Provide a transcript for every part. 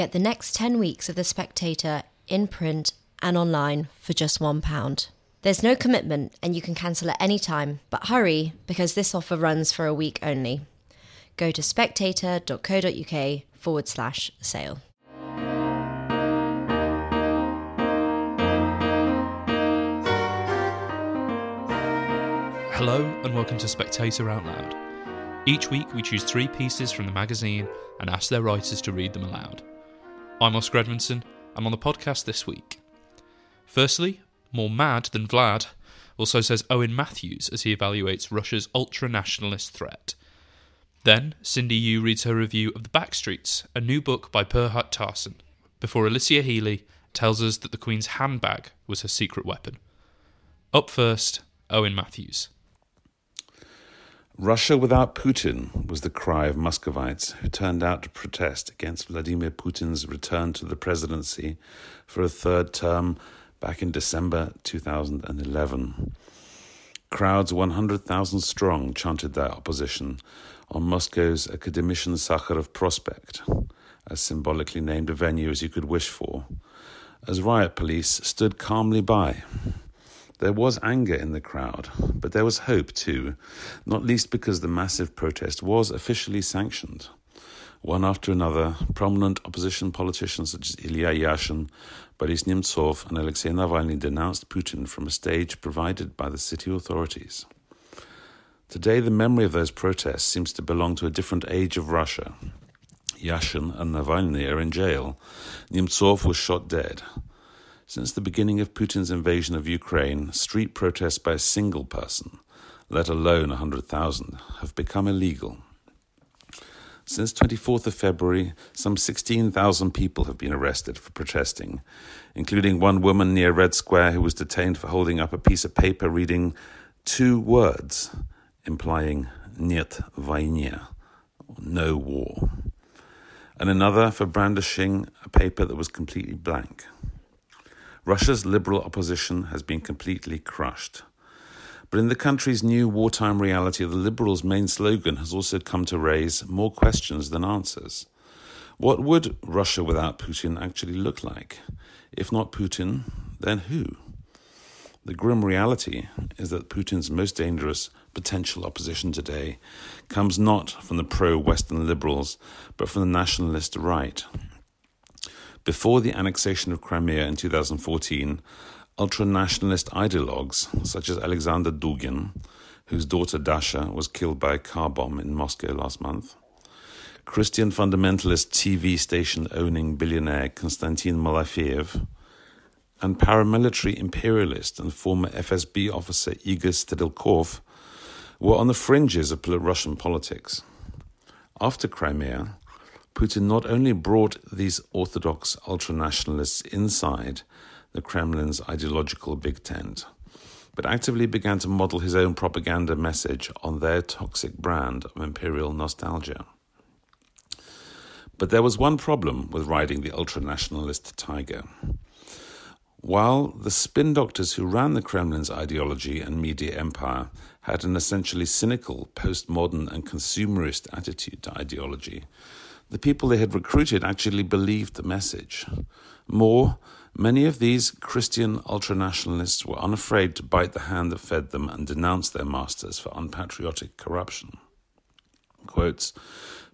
Get the next 10 weeks of The Spectator in print and online for just £1. There's no commitment and you can cancel at any time, but hurry because this offer runs for a week only. Go to spectator.co.uk forward slash sale. Hello and welcome to Spectator Out Loud. Each week we choose three pieces from the magazine and ask their writers to read them aloud. I'm Oscar Edmondson. I'm on the podcast this week. Firstly, more mad than Vlad, also says Owen Matthews as he evaluates Russia's ultra nationalist threat. Then, Cindy Yu reads her review of The Backstreets, a new book by Perhat Tursun, before Alicia Healy tells us that the Queen's handbag was her secret weapon. Up first, Owen Matthews. Russia without Putin was the cry of Muscovites who turned out to protest against Vladimir Putin's return to the presidency for a third term back in December 2011. Crowds 100,000 strong chanted their opposition on Moscow's Academician Sakharov Prospect, as symbolically named a venue as you could wish for, as riot police stood calmly by. There was anger in the crowd, but there was hope too, not least because the massive protest was officially sanctioned. One after another, prominent opposition politicians such as Ilya Yashin, Boris Nemtsov, and Alexei Navalny denounced Putin from a stage provided by the city authorities. Today, the memory of those protests seems to belong to a different age of Russia. Yashin and Navalny are in jail. Nemtsov was shot dead. Since the beginning of Putin's invasion of Ukraine, street protests by a single person, let alone 100,000, have become illegal. Since 24th of February, some 16,000 people have been arrested for protesting, including one woman near Red Square who was detained for holding up a piece of paper reading two words implying Нет войне, no war, and another for brandishing a paper that was completely blank. Russia's liberal opposition has been completely crushed. But in the country's new wartime reality, the Liberals' main slogan has also come to raise more questions than answers. What would Russia without Putin actually look like? If not Putin, then who? The grim reality is that Putin's most dangerous potential opposition today comes not from the pro Western liberals, but from the nationalist right. Before the annexation of Crimea in 2014, ultra nationalist ideologues such as Alexander Dugin, whose daughter Dasha was killed by a car bomb in Moscow last month, Christian fundamentalist TV station owning billionaire Konstantin Malafeev, and paramilitary imperialist and former FSB officer Igor Strelkov were on the fringes of Russian politics. After Crimea, Putin not only brought these orthodox ultranationalists inside the Kremlin's ideological big tent, but actively began to model his own propaganda message on their toxic brand of imperial nostalgia. But there was one problem with riding the ultranationalist tiger. While the spin doctors who ran the Kremlin's ideology and media empire had an essentially cynical, postmodern, and consumerist attitude to ideology, the people they had recruited actually believed the message. More, Many of these Christian ultranationalists were unafraid to bite the hand that fed them and denounce their masters for unpatriotic corruption. Quotes,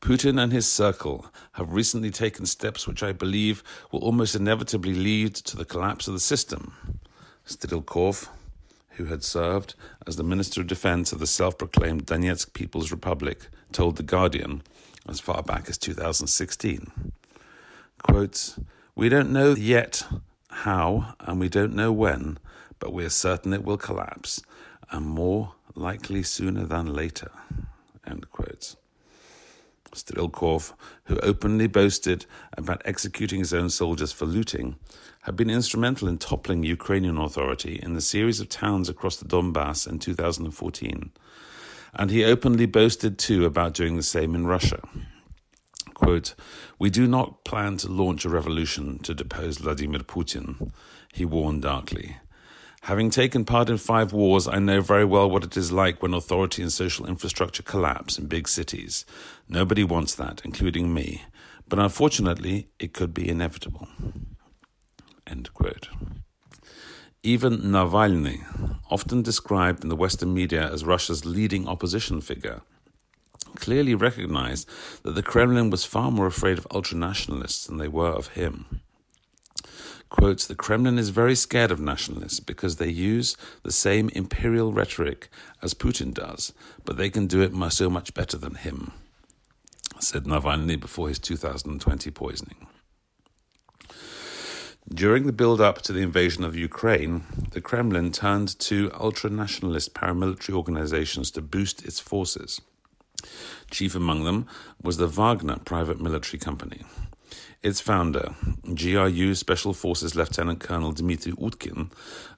Putin and his circle have recently taken steps which I believe will almost inevitably lead to the collapse of the system. Strelkov, who had served as the Minister of Defense of the self proclaimed Donetsk People's Republic, told The Guardian as far back as 2016. Quotes, we don't know yet how and we don't know when, but we are certain it will collapse, and more likely sooner than later. End quotes. Strelkov, who openly boasted about executing his own soldiers for looting, had been instrumental in toppling Ukrainian authority in the series of towns across the Donbass in 2014. And he openly boasted too about doing the same in Russia. Quote, We do not plan to launch a revolution to depose Vladimir Putin, he warned darkly. Having taken part in five wars, I know very well what it is like when authority and social infrastructure collapse in big cities. Nobody wants that, including me. but unfortunately, it could be inevitable. Quote. Even Navalny, often described in the Western media as Russia's leading opposition figure, clearly recognized that the Kremlin was far more afraid of ultranationalists than they were of him. Quotes, the Kremlin is very scared of nationalists because they use the same imperial rhetoric as Putin does, but they can do it so much better than him, said Navalny before his 2020 poisoning. During the build up to the invasion of Ukraine, the Kremlin turned to ultra nationalist paramilitary organizations to boost its forces. Chief among them was the Wagner private military company. Its founder, GRU Special Forces Lieutenant Colonel Dmitry Utkin,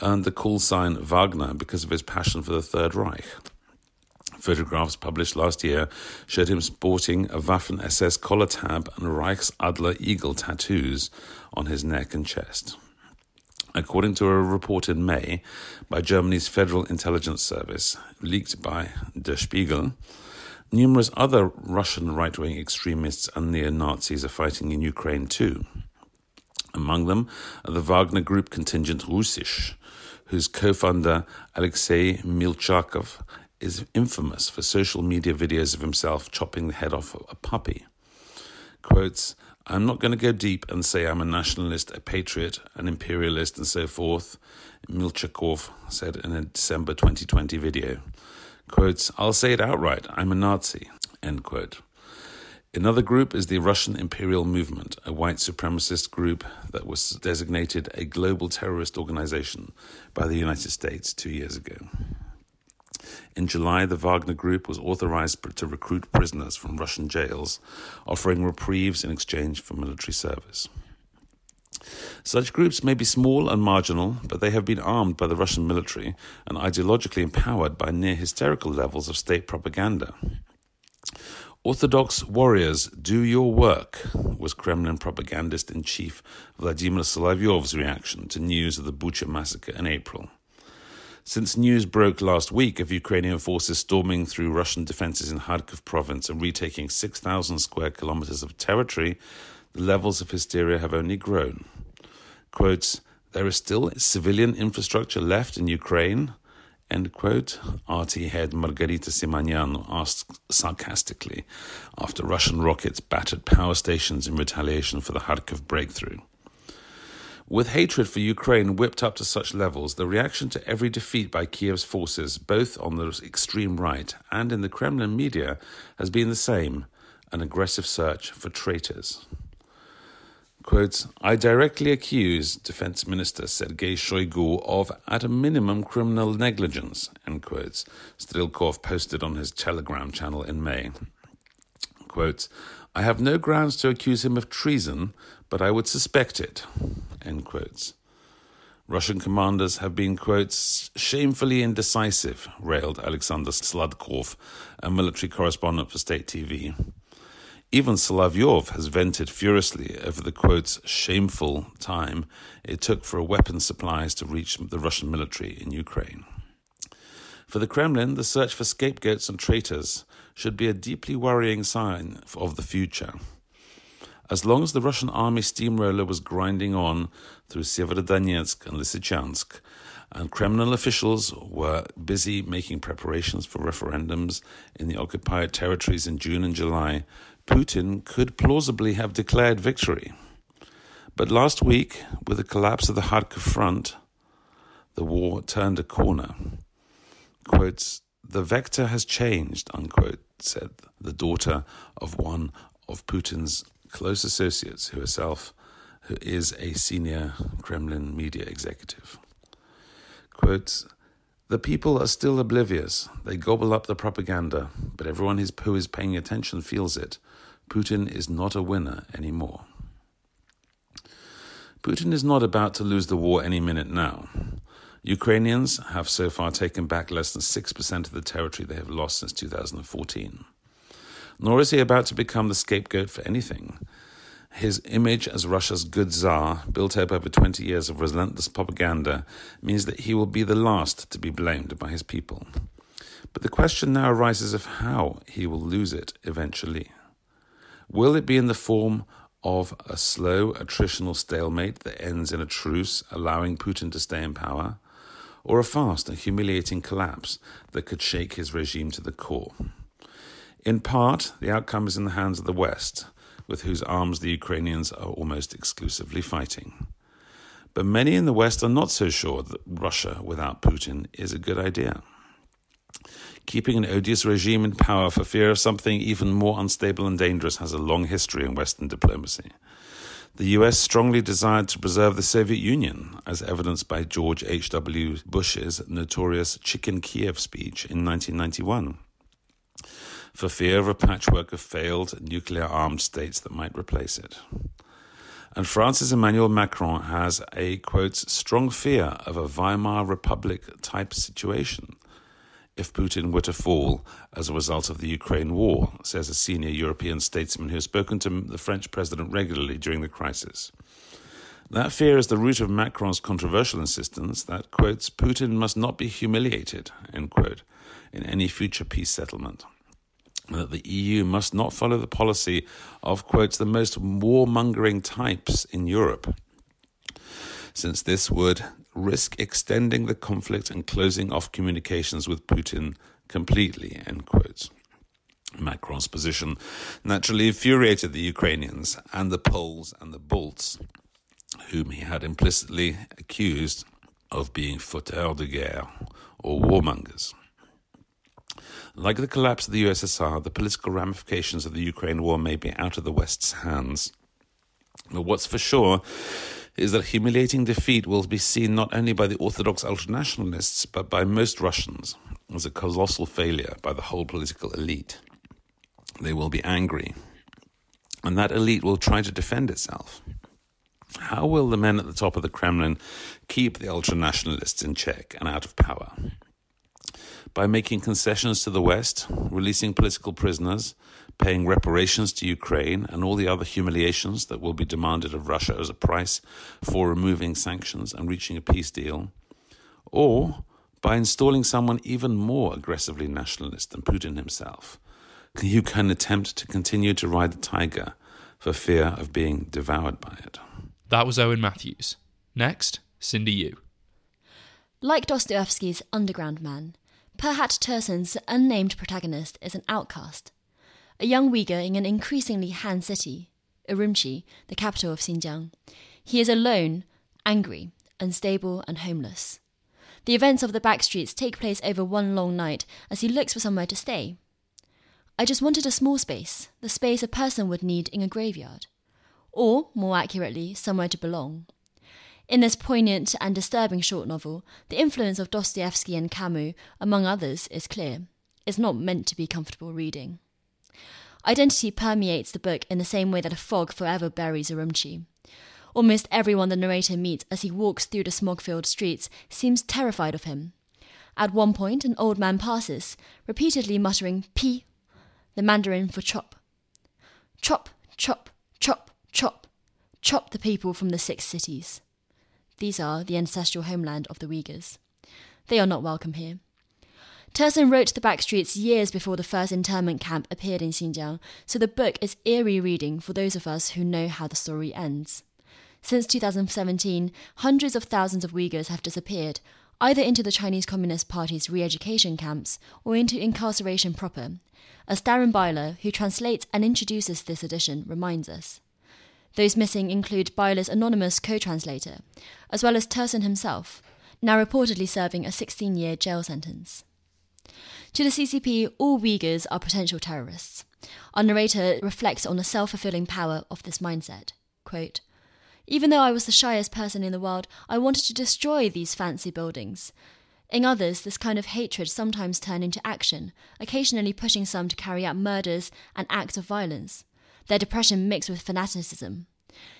earned the call sign Wagner because of his passion for the Third Reich. Photographs published last year showed him sporting a Waffen SS collar tab and Reichsadler eagle tattoos on his neck and chest. According to a report in May by Germany's Federal Intelligence Service, leaked by Der Spiegel, numerous other Russian right wing extremists and neo Nazis are fighting in Ukraine too. Among them are the Wagner Group contingent Rusich, whose co founder Alexei Milchakov is infamous for social media videos of himself chopping the head off a puppy. Quotes, I'm not going to go deep and say I'm a nationalist, a patriot, an imperialist, and so forth, Milchakov said in a December 2020 video. Quotes, I'll say it outright, I'm a Nazi. End quote. Another group is the Russian Imperial Movement, a white supremacist group that was designated a global terrorist organization by the United States two years ago. In July, the Wagner Group was authorized to recruit prisoners from Russian jails, offering reprieves in exchange for military service. Such groups may be small and marginal, but they have been armed by the Russian military and ideologically empowered by near hysterical levels of state propaganda. Orthodox warriors, do your work, was Kremlin propagandist in chief Vladimir Solovyov's reaction to news of the Bucha massacre in April. Since news broke last week of Ukrainian forces storming through Russian defenses in Kharkiv province and retaking 6,000 square kilometers of territory, the levels of hysteria have only grown. Quotes, there is still civilian infrastructure left in Ukraine, end quote. RT head Margarita Simonyan asked sarcastically after Russian rockets battered power stations in retaliation for the Kharkiv breakthrough. With hatred for Ukraine whipped up to such levels, the reaction to every defeat by Kiev's forces, both on the extreme right and in the Kremlin media, has been the same an aggressive search for traitors. Quotes, I directly accuse Defense Minister Sergei Shoigu of, at a minimum, criminal negligence, end quotes, Strelkov posted on his Telegram channel in May. Quotes, I have no grounds to accuse him of treason, but I would suspect it. End quotes. Russian commanders have been, quotes, shamefully indecisive, railed Alexander Sladkov, a military correspondent for state TV. Even Solovyov has vented furiously over the, quotes, shameful time it took for weapons supplies to reach the Russian military in Ukraine. For the Kremlin, the search for scapegoats and traitors should be a deeply worrying sign of the future. As long as the Russian army steamroller was grinding on through Severodonetsk and Lysychansk, and Kremlin officials were busy making preparations for referendums in the occupied territories in June and July, Putin could plausibly have declared victory. But last week, with the collapse of the Kharkiv front, the war turned a corner. Quotes, the vector has changed, unquote, said the daughter of one of Putin's close associates who herself who is a senior Kremlin media executive. Quote, the people are still oblivious. They gobble up the propaganda, but everyone who is paying attention feels it. Putin is not a winner anymore. Putin is not about to lose the war any minute now. Ukrainians have so far taken back less than 6% of the territory they have lost since 2014 nor is he about to become the scapegoat for anything. His image as Russia's good czar, built up over 20 years of relentless propaganda, means that he will be the last to be blamed by his people. But the question now arises of how he will lose it eventually. Will it be in the form of a slow attritional stalemate that ends in a truce, allowing Putin to stay in power, or a fast and humiliating collapse that could shake his regime to the core. In part, the outcome is in the hands of the West, with whose arms the Ukrainians are almost exclusively fighting. But many in the West are not so sure that Russia without Putin is a good idea. Keeping an odious regime in power for fear of something even more unstable and dangerous has a long history in Western diplomacy. The US strongly desired to preserve the Soviet Union, as evidenced by George H.W. Bush's notorious Chicken Kiev speech in 1991 for fear of a patchwork of failed nuclear armed states that might replace it. And France's Emmanuel Macron has a, quote, strong fear of a Weimar Republic type situation if Putin were to fall as a result of the Ukraine war, says a senior European statesman who has spoken to the French president regularly during the crisis. That fear is the root of Macron's controversial insistence that, Putin must not be humiliated, end quote, in any future peace settlement that the EU must not follow the policy of, quotes, the most warmongering types in Europe, since this would risk extending the conflict and closing off communications with Putin completely, end quotes. Macron's position naturally infuriated the Ukrainians and the Poles and the Balts, whom he had implicitly accused of being fauteurs de guerre or warmongers. Like the collapse of the USSR, the political ramifications of the Ukraine war may be out of the West's hands. But what's for sure is that humiliating defeat will be seen not only by the Orthodox ultranationalists, but by most Russians as a colossal failure by the whole political elite. They will be angry, and that elite will try to defend itself. How will the men at the top of the Kremlin keep the ultranationalists in check and out of power? By making concessions to the West, releasing political prisoners, paying reparations to Ukraine, and all the other humiliations that will be demanded of Russia as a price for removing sanctions and reaching a peace deal, or by installing someone even more aggressively nationalist than Putin himself. You can attempt to continue to ride the tiger for fear of being devoured by it. That was Owen Matthews. Next, Cindy Yu. Like Dostoevsky's Underground Man, Perhat Tursun's unnamed protagonist is an outcast, a young Uyghur in an increasingly Han city, Urumqi, the capital of Xinjiang. He is alone, angry, unstable, and homeless. The events of the backstreets take place over one long night as he looks for somewhere to stay. I just wanted a small space, the space a person would need in a graveyard. Or, more accurately, somewhere to belong. In this poignant and disturbing short novel, the influence of Dostoevsky and Camus, among others, is clear. It's not meant to be comfortable reading. Identity permeates the book in the same way that a fog forever buries Urumqi. Almost everyone the narrator meets as he walks through the smog filled streets seems terrified of him. At one point, an old man passes, repeatedly muttering pi, the Mandarin for chop. Chop, chop, chop, chop, chop the people from the six cities. These are the ancestral homeland of the Uyghurs. They are not welcome here. Tursun wrote The Backstreets years before the first internment camp appeared in Xinjiang, so the book is eerie reading for those of us who know how the story ends. Since 2017, hundreds of thousands of Uyghurs have disappeared, either into the Chinese Communist Party's re education camps or into incarceration proper, as Darren Byler, who translates and introduces this edition, reminds us. Those missing include Byler's anonymous co translator, as well as Tursun himself, now reportedly serving a 16 year jail sentence. To the CCP, all Uyghurs are potential terrorists. Our narrator reflects on the self fulfilling power of this mindset. Quote, Even though I was the shyest person in the world, I wanted to destroy these fancy buildings. In others, this kind of hatred sometimes turned into action, occasionally pushing some to carry out murders and acts of violence their depression mixed with fanaticism.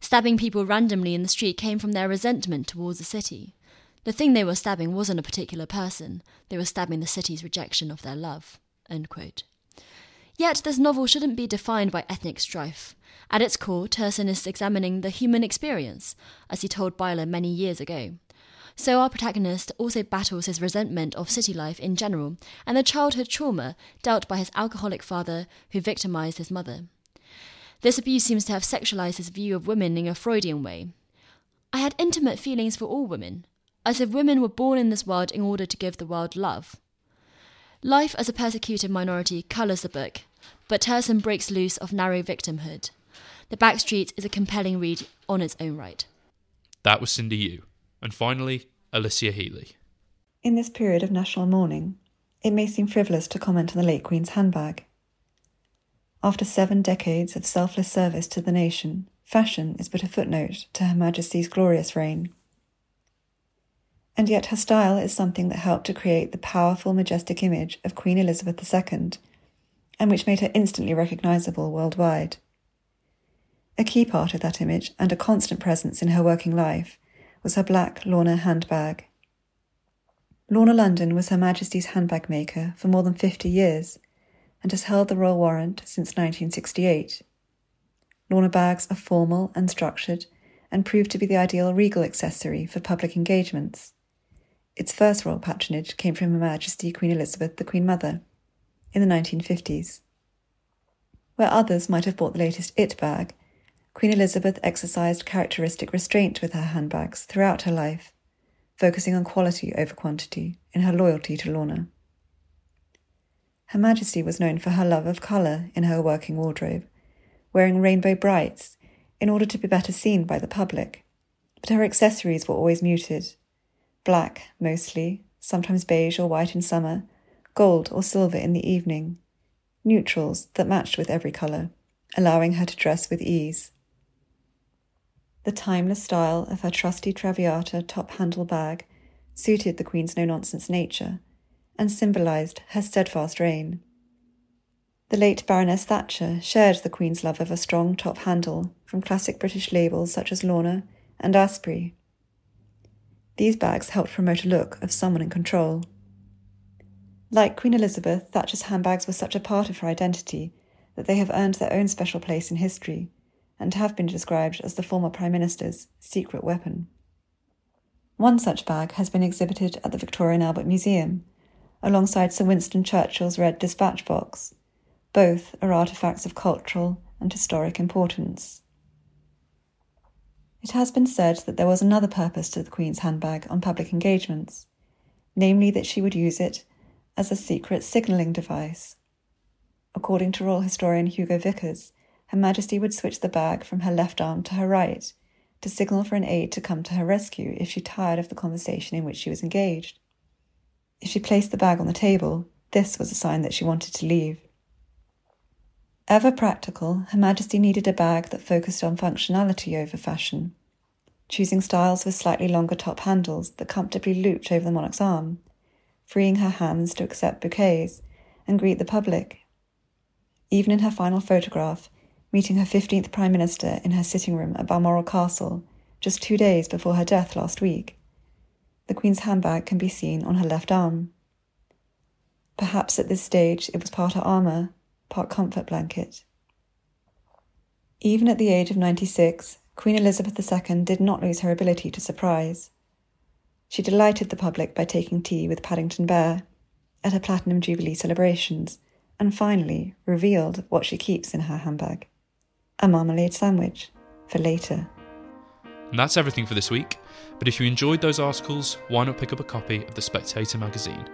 Stabbing people randomly in the street came from their resentment towards the city. The thing they were stabbing wasn't a particular person, they were stabbing the city's rejection of their love. Yet this novel shouldn't be defined by ethnic strife. At its core, Tursun is examining the human experience, as he told Byler many years ago. So our protagonist also battles his resentment of city life in general and the childhood trauma dealt by his alcoholic father who victimized his mother. This abuse seems to have sexualized his view of women in a Freudian way. I had intimate feelings for all women, as if women were born in this world in order to give the world love. Life as a persecuted minority colours the book, but Tursun breaks loose of narrow victimhood. The Backstreet is a compelling read on its own right. That was Cindy Yu. And finally, Alicia Healy. In this period of national mourning, it may seem frivolous to comment on the late Queen's handbag. After seven decades of selfless service to the nation, fashion is but a footnote to Her Majesty's glorious reign. And yet her style is something that helped to create the powerful, majestic image of Queen Elizabeth II, and which made her instantly recognisable worldwide. A key part of that image, and a constant presence in her working life, was her black Launer handbag. Launer London was Her Majesty's handbag maker for more than 50 years and has held the royal warrant since 1968. Launer bags are formal and structured and prove to be the ideal regal accessory for public engagements. Its first royal patronage came from Her Majesty Queen Elizabeth, the Queen Mother, in the 1950s. Where others might have bought the latest it bag, Queen Elizabeth exercised characteristic restraint with her handbags throughout her life, focusing on quality over quantity in her loyalty to Launer. Her Majesty was known for her love of colour in her working wardrobe, wearing rainbow brights in order to be better seen by the public, but her accessories were always muted. Black mostly, sometimes beige or white in summer, gold or silver in the evening, neutrals that matched with every colour, allowing her to dress with ease. The timeless style of her trusty Traviata top handle bag suited the Queen's no nonsense nature and symbolised her steadfast reign. The late Baroness Thatcher shared the Queen's love of a strong top handle from classic British labels such as Launer and Asprey. These bags helped promote a look of someone in control. Like Queen Elizabeth, Thatcher's handbags were such a part of her identity that they have earned their own special place in history and have been described as the former Prime Minister's secret weapon. One such bag has been exhibited at the Victoria and Albert Museum, alongside Sir Winston Churchill's red dispatch box. Both are artefacts of cultural and historic importance. It has been said that there was another purpose to the Queen's handbag on public engagements, namely that she would use it as a secret signalling device. According to royal historian Hugo Vickers, Her Majesty would switch the bag from her left arm to her right to signal for an aide to come to her rescue if she tired of the conversation in which she was engaged. If she placed the bag on the table, this was a sign that she wanted to leave. Ever practical, Her Majesty needed a bag that focused on functionality over fashion, choosing styles with slightly longer top handles that comfortably looped over the monarch's arm, freeing her hands to accept bouquets and greet the public. Even in her final photograph, meeting her 15th Prime Minister in her sitting room at Balmoral Castle just two days before her death last week, the Queen's handbag can be seen on her left arm. Perhaps at this stage it was part her armour, part comfort blanket. Even at the age of 96, Queen Elizabeth II did not lose her ability to surprise. She delighted the public by taking tea with Paddington Bear at her Platinum Jubilee celebrations and finally revealed what she keeps in her handbag a marmalade sandwich for later. And that's everything for this week. But if you enjoyed those articles, why not pick up a copy of The Spectator magazine?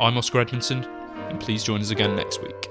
I'm Oscar Edmondson, and please join us again next week.